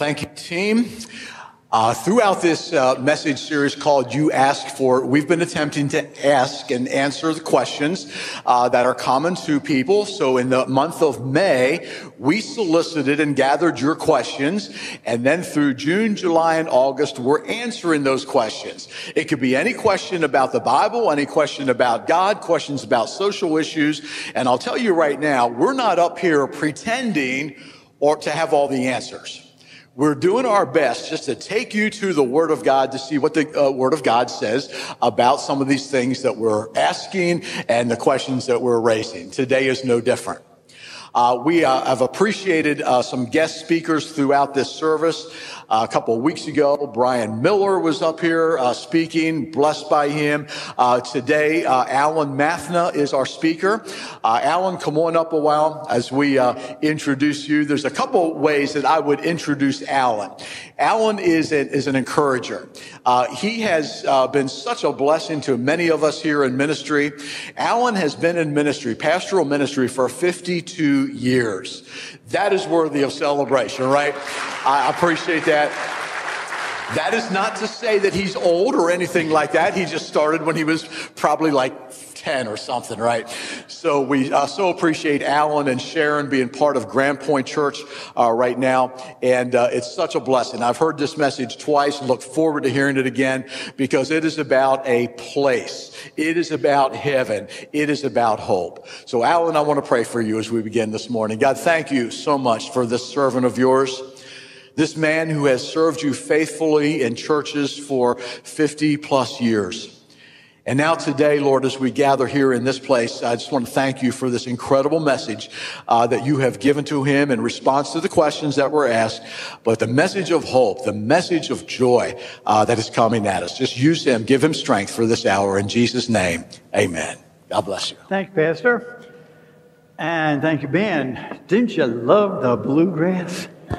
Thank you, team. Uh, throughout this uh, message series called You Ask For, we've been attempting to ask and answer the questions uh, that are common to people. So in the month of May, we solicited and gathered your questions. And then through June, July, and August, we're answering those questions. It could be any question about the Bible, any question about God, questions about social issues. And I'll tell you right now, we're not up here pretending or to have all the answers. We're doing our best just to take you to the Word of God to see what the uh, Word of God says about some of these things that we're asking and the questions that we're raising. Today is no different. Uh, we uh, have appreciated uh, some guest speakers throughout this service. A couple of weeks ago, Brian Miller was up here uh, speaking, blessed by him. Uh, today, uh, Alan Mathna is our speaker. Uh, Alan, come on up a while as we uh, introduce you. There's a couple ways that I would introduce Alan. Alan is, a, is an encourager. he has been such a blessing to many of us here in ministry. Alan has been in ministry, pastoral ministry, for 52 years. That is worthy of celebration, right? I appreciate that. That is not to say that he's old or anything like that. He just started when he was probably like 10 or something, right? So we uh, so appreciate Alan and Sharon being part of Grand Point Church uh, right now. And uh, it's such a blessing. I've heard this message twice and look forward to hearing it again because it is about a place. It is about heaven. It is about hope. So Alan, I want to pray for you as we begin this morning. God, thank you so much for this servant of yours. This man who has served you faithfully in churches for 50 plus years. And now today, Lord, as we gather here in this place, I just want to thank you for this incredible message uh, that you have given to him in response to the questions that were asked, but the message of hope, the message of joy uh, that is coming at us. Just use him, give him strength for this hour. In Jesus' name, amen. God bless you. Thank you, Pastor. And thank you, Ben. Didn't you love the bluegrass?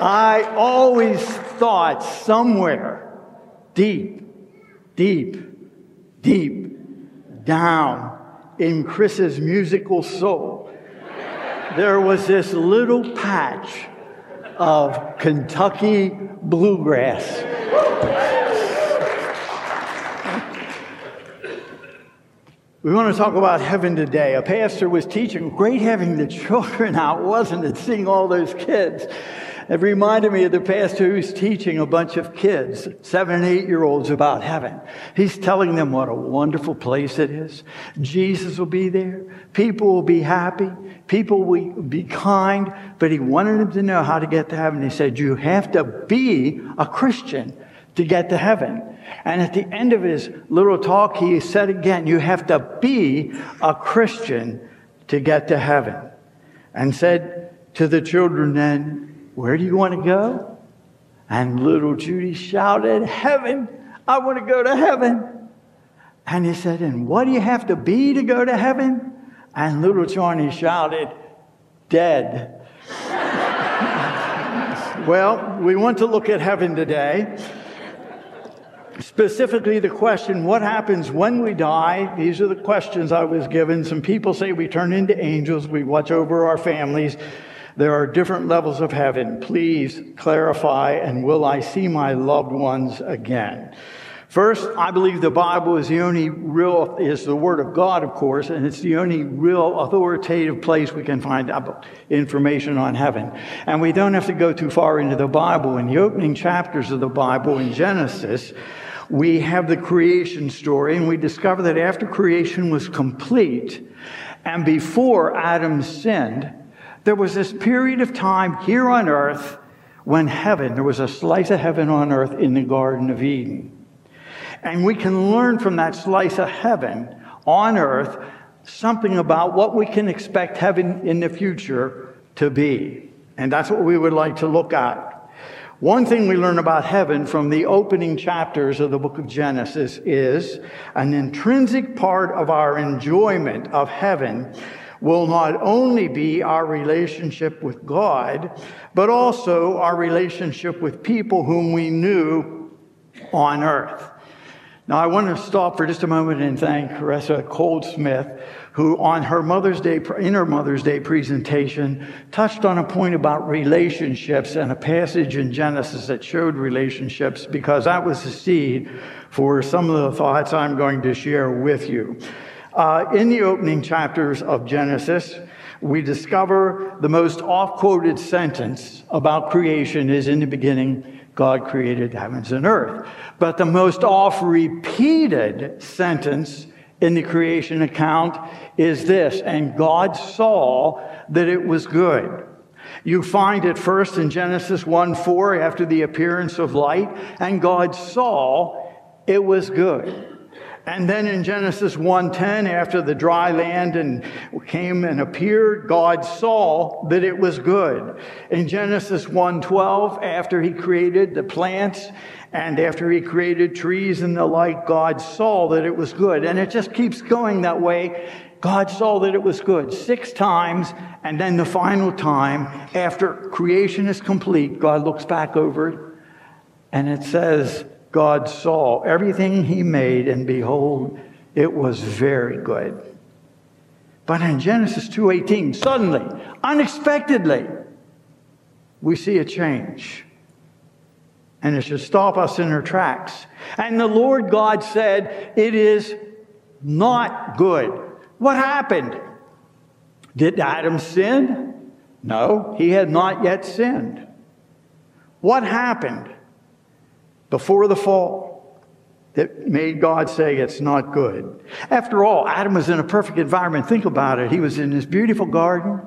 I always thought somewhere deep, deep, deep down in Chris's musical soul, there was this little patch of Kentucky bluegrass. We want to talk about heaven today. A pastor was teaching, great having the children out, wasn't it? Seeing all those kids. It reminded me of the pastor who's teaching a bunch of kids, seven and eight year olds, about heaven. He's telling them what a wonderful place it is. Jesus will be there. People will be happy. People will be kind. But he wanted them to know how to get to heaven. He said, You have to be a Christian to get to heaven. And at the end of his little talk, he said again, You have to be a Christian to get to heaven. And said to the children then, where do you want to go? And little Judy shouted, Heaven! I want to go to heaven. And he said, And what do you have to be to go to heaven? And little Johnny shouted, Dead. well, we want to look at heaven today. Specifically, the question, what happens when we die? These are the questions I was given. Some people say we turn into angels, we watch over our families. There are different levels of heaven. Please clarify, and will I see my loved ones again? First, I believe the Bible is the only real, is the Word of God, of course, and it's the only real authoritative place we can find information on heaven. And we don't have to go too far into the Bible. In the opening chapters of the Bible, in Genesis, we have the creation story, and we discover that after creation was complete, and before Adam sinned, there was this period of time here on earth when heaven, there was a slice of heaven on earth in the Garden of Eden. And we can learn from that slice of heaven on earth something about what we can expect heaven in the future to be. And that's what we would like to look at. One thing we learn about heaven from the opening chapters of the book of Genesis is an intrinsic part of our enjoyment of heaven will not only be our relationship with God, but also our relationship with people whom we knew on earth. Now, I want to stop for just a moment and thank Caressa Coldsmith, who on her Mother's Day, in her Mother's Day presentation, touched on a point about relationships and a passage in Genesis that showed relationships because that was the seed for some of the thoughts I'm going to share with you. Uh, in the opening chapters of Genesis, we discover the most oft quoted sentence about creation is in the beginning, God created heavens and earth. But the most oft repeated sentence in the creation account is this, and God saw that it was good. You find it first in Genesis 1 4 after the appearance of light, and God saw it was good. And then in Genesis 1:10 after the dry land and came and appeared God saw that it was good. In Genesis 1:12 after he created the plants and after he created trees and the like God saw that it was good. And it just keeps going that way. God saw that it was good 6 times and then the final time after creation is complete God looks back over it and it says God saw everything he made, and behold, it was very good. But in Genesis 2:18, suddenly, unexpectedly, we see a change. And it should stop us in our tracks. And the Lord God said, It is not good. What happened? Did Adam sin? No, he had not yet sinned. What happened? Before the fall that made God say it's not good. After all, Adam was in a perfect environment. Think about it. He was in this beautiful garden.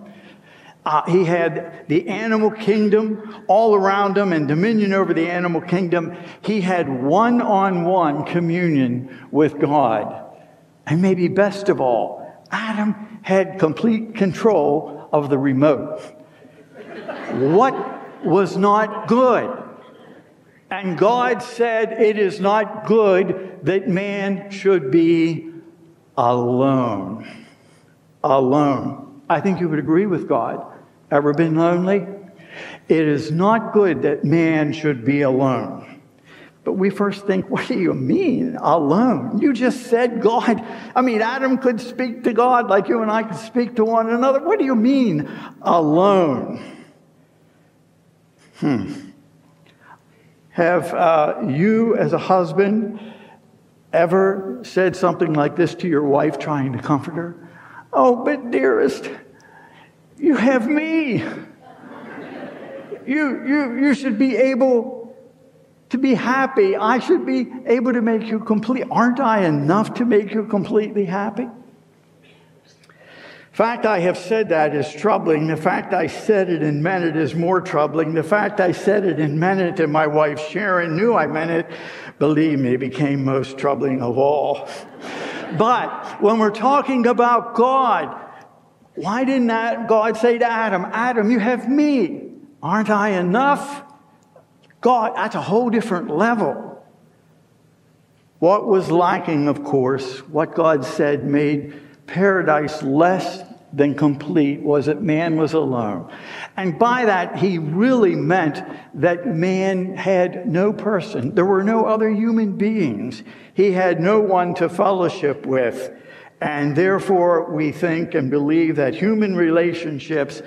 Uh, he had the animal kingdom all around him and dominion over the animal kingdom. He had one on one communion with God. And maybe best of all, Adam had complete control of the remote. what was not good? And God said, It is not good that man should be alone. Alone. I think you would agree with God. Ever been lonely? It is not good that man should be alone. But we first think, what do you mean, alone? You just said God. I mean, Adam could speak to God like you and I could speak to one another. What do you mean, alone? Hmm. Have uh, you, as a husband, ever said something like this to your wife trying to comfort her? Oh, but dearest, you have me. You, you, you should be able to be happy. I should be able to make you complete. Aren't I enough to make you completely happy? Fact I have said that is troubling. The fact I said it and meant it is more troubling. The fact I said it and meant it and my wife Sharon knew I meant it, believe me, became most troubling of all. but when we're talking about God, why didn't God say to Adam, Adam, you have me. Aren't I enough? God, that's a whole different level. What was lacking, of course, what God said made paradise less than complete was that man was alone. And by that, he really meant that man had no person. There were no other human beings. He had no one to fellowship with. And therefore, we think and believe that human relationships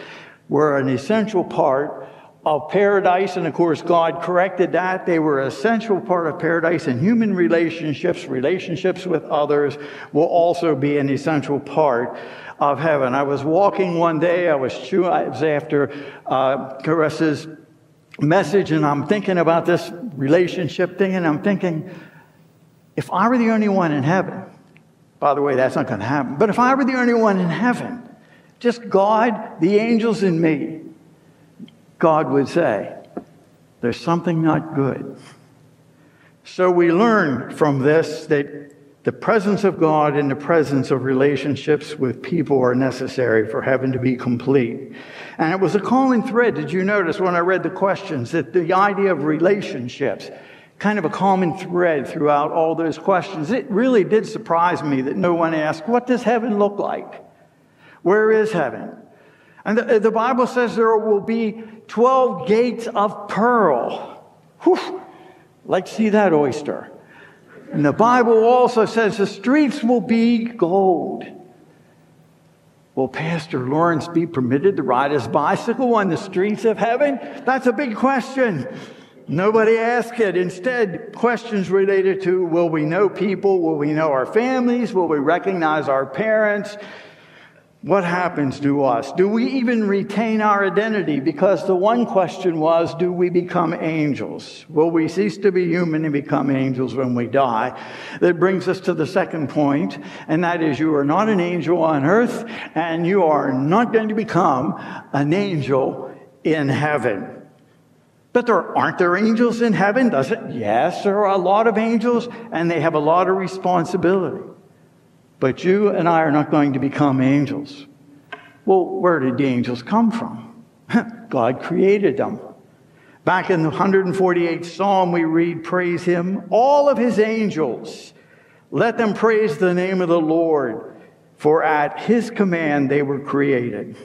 were an essential part of paradise. And of course, God corrected that. They were an essential part of paradise, and human relationships, relationships with others, will also be an essential part of heaven. I was walking one day, I was, chewing, it was after uh, Caressa's message, and I'm thinking about this relationship thing, and I'm thinking, if I were the only one in heaven, by the way, that's not going to happen, but if I were the only one in heaven, just God, the angels, and me, God would say, There's something not good. So we learn from this that the presence of God and the presence of relationships with people are necessary for heaven to be complete. And it was a common thread, did you notice when I read the questions, that the idea of relationships, kind of a common thread throughout all those questions. It really did surprise me that no one asked, What does heaven look like? Where is heaven? And the, the Bible says there will be 12 gates of pearl. Whew, like see that oyster. And the Bible also says the streets will be gold. Will Pastor Lawrence be permitted to ride his bicycle on the streets of heaven? That's a big question. Nobody asked it. Instead, questions related to will we know people? Will we know our families? Will we recognize our parents? What happens to us? Do we even retain our identity? Because the one question was, do we become angels? Will we cease to be human and become angels when we die? That brings us to the second point, and that is you are not an angel on earth, and you are not going to become an angel in heaven. But there aren't there angels in heaven, does it? Yes, there are a lot of angels, and they have a lot of responsibility. But you and I are not going to become angels. Well, where did the angels come from? God created them. Back in the 148th Psalm, we read, Praise him, all of his angels. Let them praise the name of the Lord, for at his command they were created.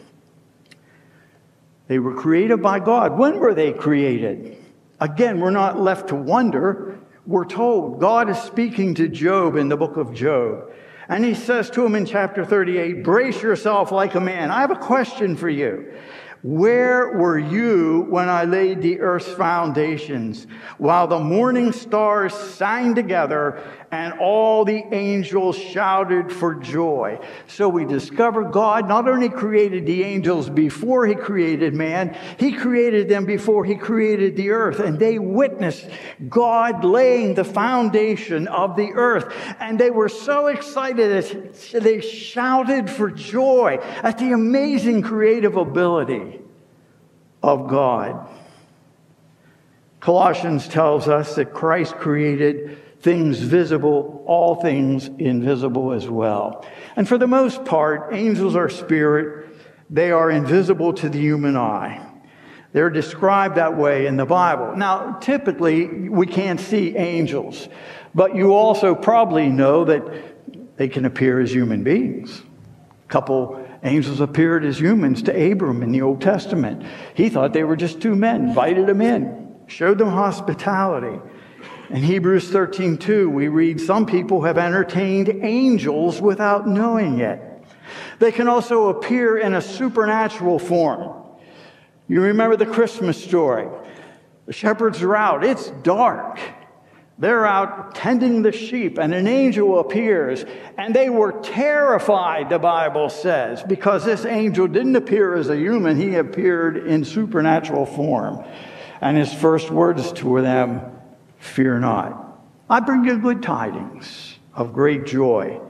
They were created by God. When were they created? Again, we're not left to wonder. We're told God is speaking to Job in the book of Job. And he says to him in chapter 38, brace yourself like a man. I have a question for you. Where were you when I laid the earth's foundations, while the morning stars sang together and all the angels shouted for joy? So we discover God not only created the angels before he created man, he created them before he created the earth, and they witnessed God laying the foundation of the earth. And they were so excited that they shouted for joy at the amazing creative ability of God. Colossians tells us that Christ created things visible, all things invisible as well. And for the most part, angels are spirit, they are invisible to the human eye. They're described that way in the Bible. Now, typically, we can't see angels, but you also probably know that they can appear as human beings. A couple Angels appeared as humans to Abram in the Old Testament. He thought they were just two men, invited them in, showed them hospitality. In Hebrews 13, 2, we read, Some people have entertained angels without knowing it. They can also appear in a supernatural form. You remember the Christmas story. The shepherds are out, it's dark. They're out tending the sheep, and an angel appears, and they were terrified, the Bible says, because this angel didn't appear as a human, he appeared in supernatural form. And his first words to them, Fear not. I bring you good tidings of great joy.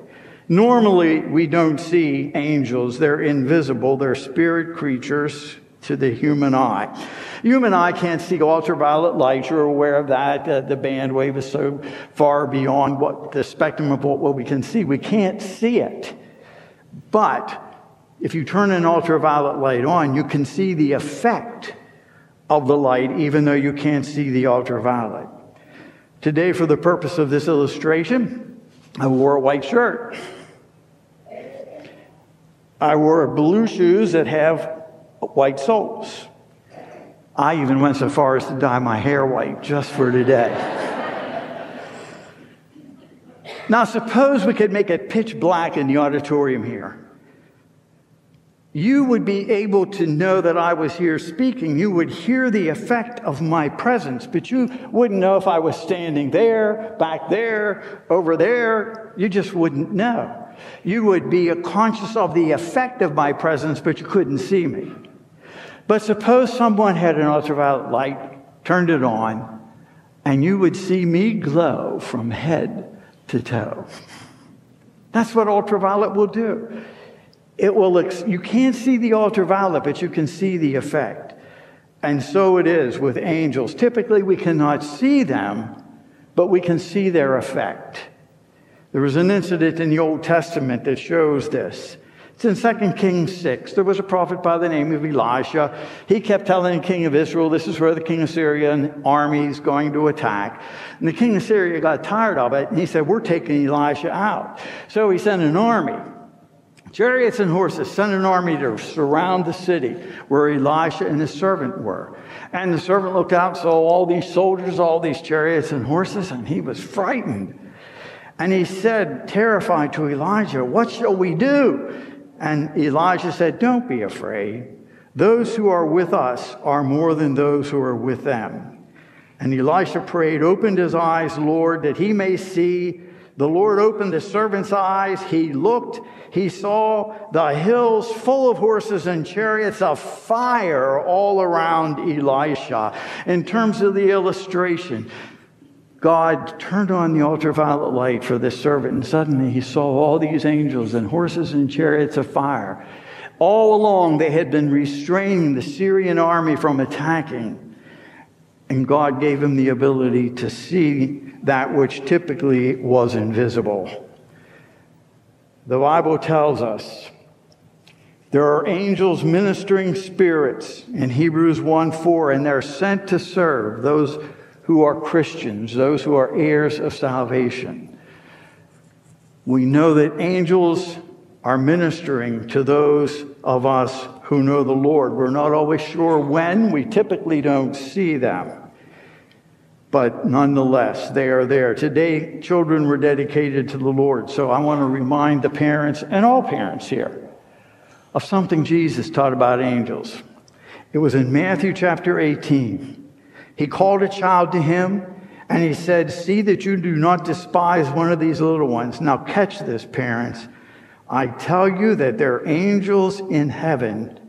Normally, we don't see angels, they're invisible, they're spirit creatures to the human eye. Human eye can't see ultraviolet light. You're aware of that. Uh, the band wave is so far beyond what the spectrum of what, what we can see. We can't see it. But if you turn an ultraviolet light on, you can see the effect of the light, even though you can't see the ultraviolet. Today, for the purpose of this illustration, I wore a white shirt. I wore blue shoes that have white soles. I even went so far as to dye my hair white just for today. now, suppose we could make it pitch black in the auditorium here. You would be able to know that I was here speaking. You would hear the effect of my presence, but you wouldn't know if I was standing there, back there, over there. You just wouldn't know. You would be conscious of the effect of my presence, but you couldn't see me. But suppose someone had an ultraviolet light, turned it on, and you would see me glow from head to toe. That's what ultraviolet will do. It will, ex- you can't see the altar ultraviolet, but you can see the effect. And so it is with angels. Typically, we cannot see them, but we can see their effect. There was an incident in the Old Testament that shows this. It's in 2 Kings 6. There was a prophet by the name of Elisha. He kept telling the king of Israel, this is where the king of Syrian army is going to attack. And the king of Syria got tired of it, and he said, we're taking Elisha out. So he sent an army, chariots and horses, sent an army to surround the city where Elisha and his servant were. And the servant looked out, saw all these soldiers, all these chariots and horses, and he was frightened. And he said, terrified to Elijah, What shall we do? And Elijah said, Don't be afraid. Those who are with us are more than those who are with them. And Elisha prayed, Opened his eyes, Lord, that he may see. The Lord opened the servant's eyes. He looked. He saw the hills full of horses and chariots of fire all around Elisha. In terms of the illustration, God turned on the ultraviolet light for this servant, and suddenly he saw all these angels and horses and chariots of fire. All along, they had been restraining the Syrian army from attacking, and God gave him the ability to see that which typically was invisible. The Bible tells us there are angels ministering spirits in Hebrews 1 4, and they're sent to serve those who are Christians, those who are heirs of salvation. We know that angels are ministering to those of us who know the Lord. We're not always sure when, we typically don't see them. But nonetheless, they are there. Today, children were dedicated to the Lord. So I want to remind the parents and all parents here of something Jesus taught about angels. It was in Matthew chapter 18. He called a child to him and he said, See that you do not despise one of these little ones. Now, catch this, parents. I tell you that their angels in heaven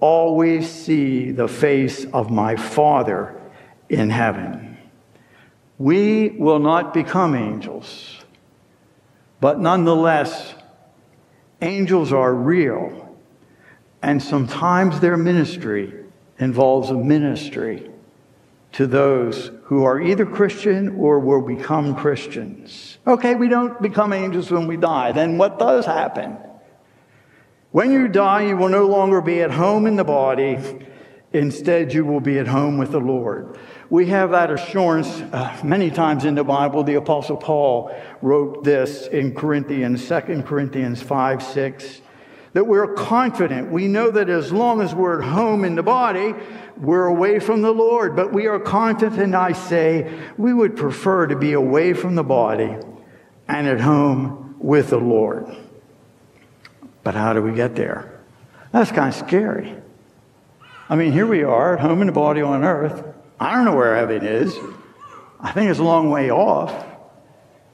always see the face of my Father in heaven. We will not become angels, but nonetheless, angels are real, and sometimes their ministry involves a ministry to those who are either Christian or will become Christians. Okay, we don't become angels when we die. Then what does happen? When you die, you will no longer be at home in the body. Instead, you will be at home with the Lord. We have that assurance uh, many times in the Bible. The Apostle Paul wrote this in Corinthians, 2 Corinthians 5 6 that we're confident. We know that as long as we're at home in the body, we're away from the Lord. But we are confident, and I say, we would prefer to be away from the body and at home with the Lord. But how do we get there? That's kind of scary. I mean, here we are at home in the body on earth. I don't know where heaven is. I think it's a long way off.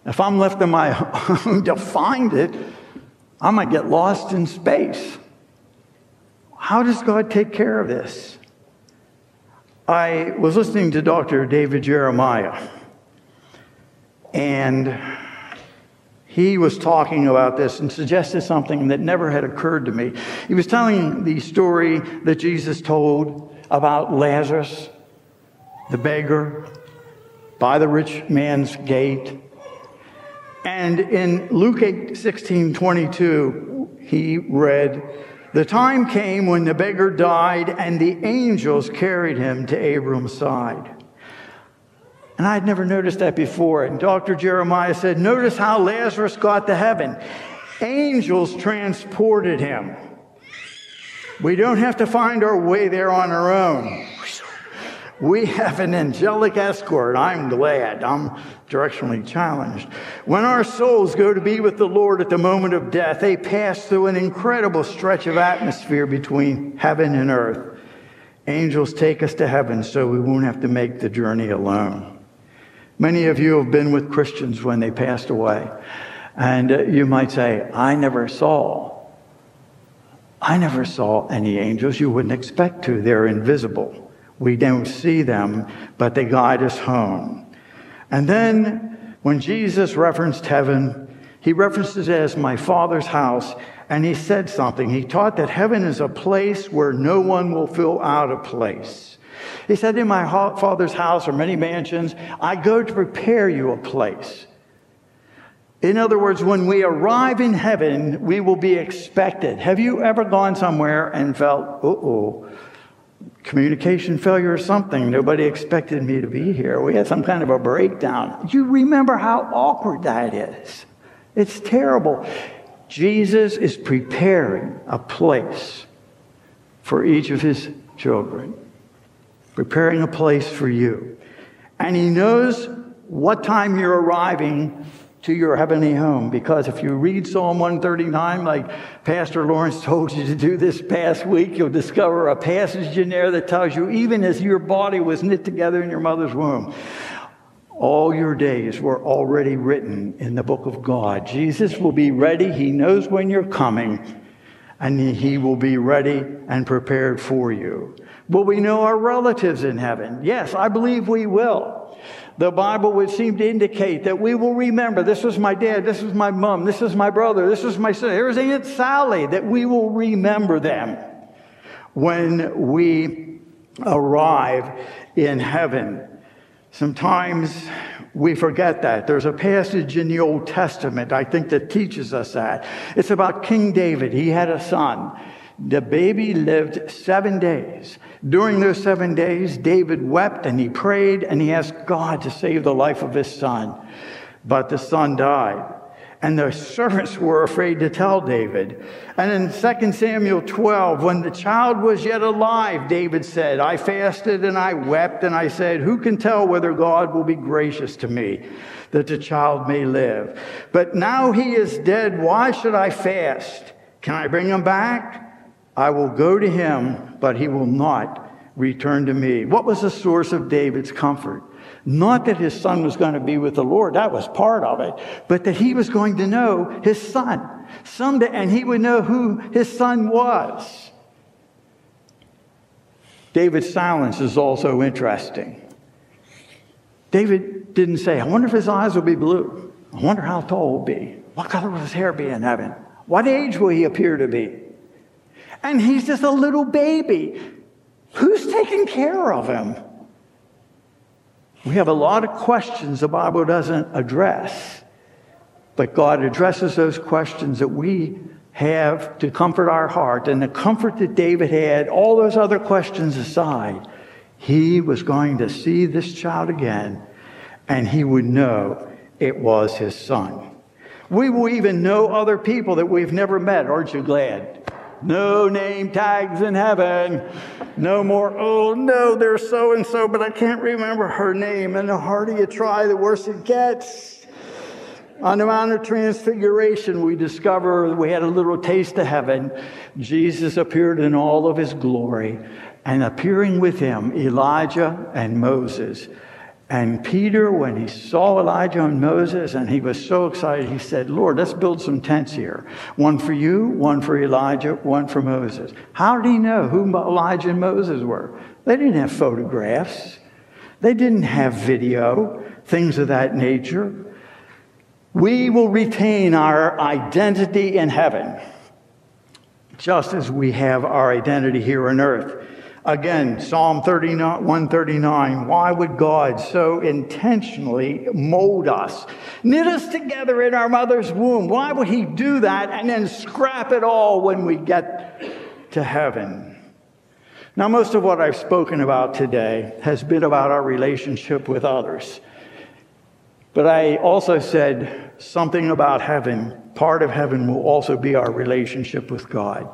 If I'm left in my home to find it, I might get lost in space. How does God take care of this? I was listening to Dr. David Jeremiah, and he was talking about this and suggested something that never had occurred to me. He was telling the story that Jesus told about Lazarus, the beggar, by the rich man's gate. And in Luke 8, 16 22, he read, The time came when the beggar died, and the angels carried him to Abram's side. And I'd never noticed that before. And Dr. Jeremiah said, Notice how Lazarus got to heaven. Angels transported him. We don't have to find our way there on our own. We have an angelic escort. I'm glad. I'm directionally challenged. When our souls go to be with the Lord at the moment of death, they pass through an incredible stretch of atmosphere between heaven and earth. Angels take us to heaven so we won't have to make the journey alone. Many of you have been with Christians when they passed away. And uh, you might say, I never saw. I never saw any angels. You wouldn't expect to. They're invisible. We don't see them, but they guide us home. And then when Jesus referenced heaven, he references it as my Father's house, and he said something. He taught that heaven is a place where no one will feel out of place. He said, In my Father's house are many mansions. I go to prepare you a place. In other words, when we arrive in heaven, we will be expected. Have you ever gone somewhere and felt, uh oh, communication failure or something. Nobody expected me to be here. We had some kind of a breakdown. You remember how awkward that is. It's terrible. Jesus is preparing a place for each of his children, preparing a place for you. And he knows what time you're arriving to your heavenly home. Because if you read Psalm 139, like Pastor Lawrence told you to do this past week, you'll discover a passage in there that tells you, even as your body was knit together in your mother's womb, all your days were already written in the book of God. Jesus will be ready. He knows when you're coming, and He will be ready and prepared for you. Will we know our relatives in heaven? Yes, I believe we will the Bible would seem to indicate that we will remember this was my dad, this was my mom, this is my brother, this is my sister, here's Aunt Sally, that we will remember them when we arrive in heaven. Sometimes we forget that. There's a passage in the Old Testament, I think, that teaches us that. It's about King David. He had a son. The baby lived seven days. During those seven days, David wept and he prayed and he asked God to save the life of his son. But the son died. And the servants were afraid to tell David. And in 2 Samuel 12, when the child was yet alive, David said, I fasted and I wept, and I said, Who can tell whether God will be gracious to me that the child may live? But now he is dead. Why should I fast? Can I bring him back? I will go to him, but he will not return to me. What was the source of David's comfort? Not that his son was going to be with the Lord, that was part of it, but that he was going to know his son someday, and he would know who his son was. David's silence is also interesting. David didn't say, I wonder if his eyes will be blue. I wonder how tall he'll be. What color will his hair be in heaven? What age will he appear to be? And he's just a little baby. Who's taking care of him? We have a lot of questions the Bible doesn't address, but God addresses those questions that we have to comfort our heart. And the comfort that David had, all those other questions aside, he was going to see this child again and he would know it was his son. We will even know other people that we've never met. Aren't you glad? No name tags in heaven. No more, oh no, they're so and so, but I can't remember her name. And the harder you try, the worse it gets. On the Mount of Transfiguration, we discover we had a little taste of heaven. Jesus appeared in all of his glory, and appearing with him, Elijah and Moses. And Peter, when he saw Elijah and Moses, and he was so excited, he said, Lord, let's build some tents here. One for you, one for Elijah, one for Moses. How did he know who Elijah and Moses were? They didn't have photographs, they didn't have video, things of that nature. We will retain our identity in heaven, just as we have our identity here on earth. Again, Psalm 39, 139. Why would God so intentionally mold us, knit us together in our mother's womb? Why would He do that and then scrap it all when we get to heaven? Now, most of what I've spoken about today has been about our relationship with others. But I also said something about heaven. Part of heaven will also be our relationship with God.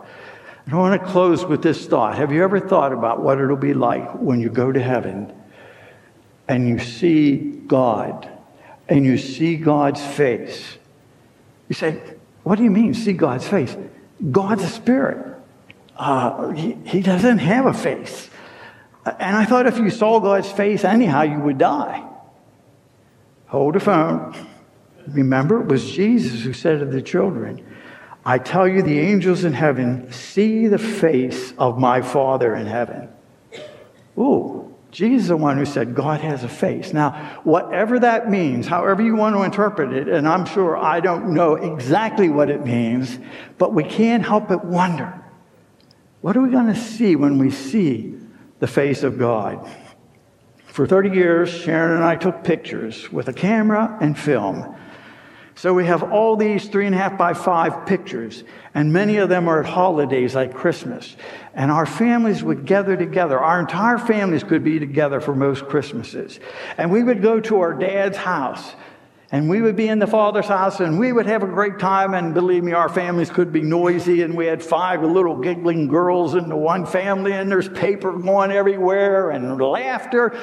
I want to close with this thought. Have you ever thought about what it'll be like when you go to heaven and you see God and you see God's face? You say, What do you mean, see God's face? God's a spirit. Uh, he, he doesn't have a face. And I thought if you saw God's face anyhow, you would die. Hold the phone. Remember, it was Jesus who said to the children, I tell you, the angels in heaven see the face of my Father in heaven. Ooh, Jesus is the one who said God has a face. Now, whatever that means, however you want to interpret it, and I'm sure I don't know exactly what it means, but we can't help but wonder what are we going to see when we see the face of God? For 30 years, Sharon and I took pictures with a camera and film. So we have all these three and a half by five pictures, and many of them are at holidays like Christmas. And our families would gather together. Our entire families could be together for most Christmases. And we would go to our dad's house, and we would be in the father's house, and we would have a great time. And believe me, our families could be noisy, and we had five little giggling girls in the one family, and there's paper going everywhere and laughter.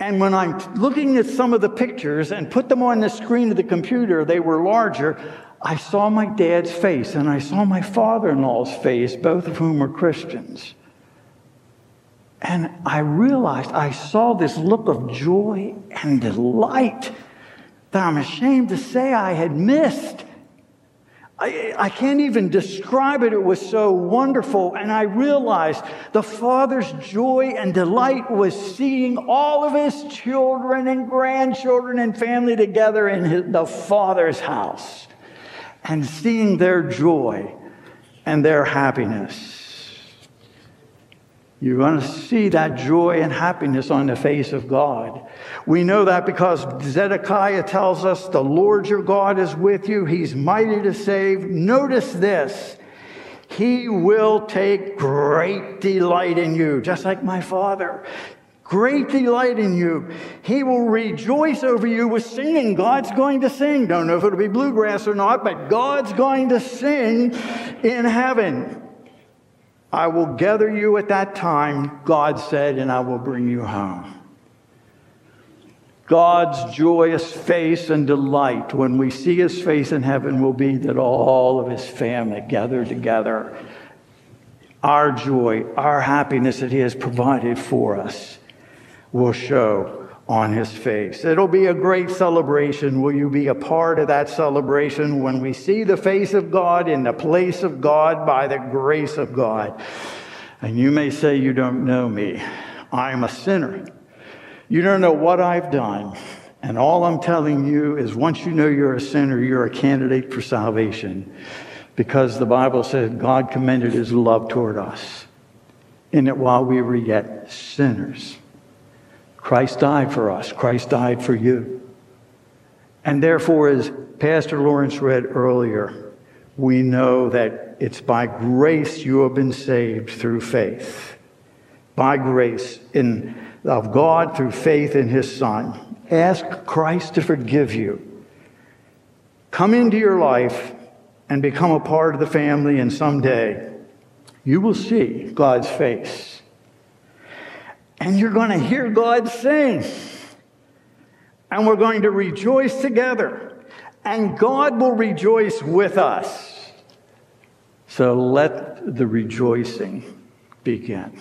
And when I'm looking at some of the pictures and put them on the screen of the computer, they were larger. I saw my dad's face and I saw my father in law's face, both of whom were Christians. And I realized I saw this look of joy and delight that I'm ashamed to say I had missed. I, I, can't even describe it. It was so wonderful. And I realized the Father's joy and delight was seeing all of his children and grandchildren and family together in his, the Father's house and seeing their joy and their happiness. You're going to see that joy and happiness on the face of God. We know that because Zedekiah tells us the Lord your God is with you. He's mighty to save. Notice this. He will take great delight in you, just like my father. Great delight in you. He will rejoice over you with singing. God's going to sing. Don't know if it'll be bluegrass or not, but God's going to sing in heaven. I will gather you at that time, God said, and I will bring you home. God's joyous face and delight when we see his face in heaven will be that all of his family gather together. Our joy, our happiness that he has provided for us will show on his face. It'll be a great celebration. Will you be a part of that celebration when we see the face of God in the place of God by the grace of God? And you may say, You don't know me. I'm a sinner. You don't know what I've done. And all I'm telling you is once you know you're a sinner, you're a candidate for salvation. Because the Bible says God commended his love toward us in it while we were yet sinners. Christ died for us, Christ died for you. And therefore, as Pastor Lawrence read earlier, we know that it's by grace you have been saved through faith. By grace in, of God through faith in His Son. Ask Christ to forgive you. Come into your life and become a part of the family, and someday you will see God's face and you're going to hear God sing. And we're going to rejoice together. And God will rejoice with us. So let the rejoicing begin.